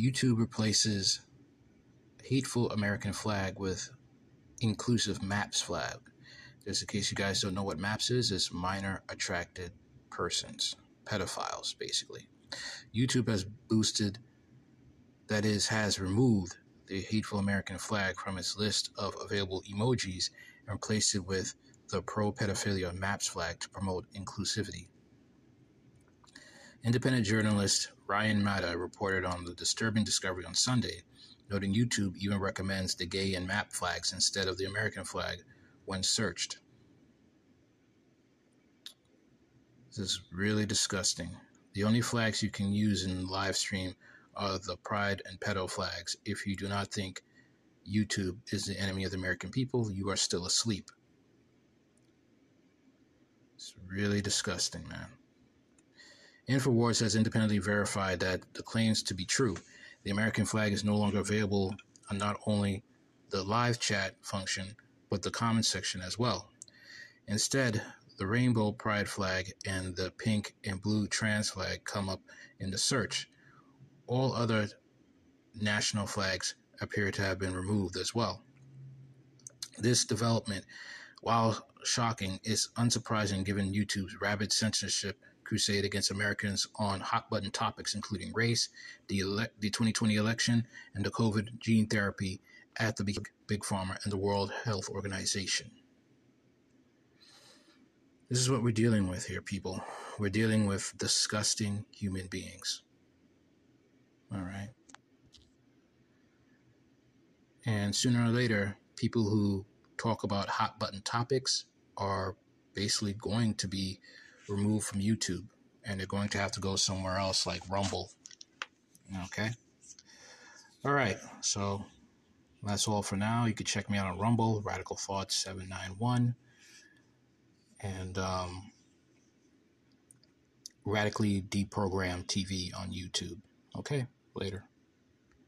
YouTube replaces hateful American flag with inclusive MAPS flag. Just in case you guys don't know what MAPS is, it's minor attracted persons, pedophiles, basically. YouTube has boosted, that is, has removed the hateful American flag from its list of available emojis and replaced it with the pro pedophilia MAPS flag to promote inclusivity. Independent journalist Ryan Matta reported on the disturbing discovery on Sunday, noting YouTube even recommends the gay and MAP flags instead of the American flag when searched. This is really disgusting. The only flags you can use in live stream are the pride and pedo flags. If you do not think YouTube is the enemy of the American people, you are still asleep. It's really disgusting, man. InfoWars has independently verified that the claims to be true. The American flag is no longer available on not only the live chat function, but the comment section as well. Instead, the rainbow pride flag and the pink and blue trans flag come up in the search. All other national flags appear to have been removed as well. This development, while shocking, is unsurprising given YouTube's rabid censorship crusade against Americans on hot button topics including race, the, ele- the 2020 election, and the COVID gene therapy at the big, big pharma and the World Health Organization. This is what we're dealing with here, people. We're dealing with disgusting human beings. All right. And sooner or later, people who talk about hot button topics are basically going to be removed from YouTube and they're going to have to go somewhere else like Rumble. Okay. All right. So that's all for now. You can check me out on Rumble, Radical Thoughts 791, and um, Radically Deprogrammed TV on YouTube. Okay. Later.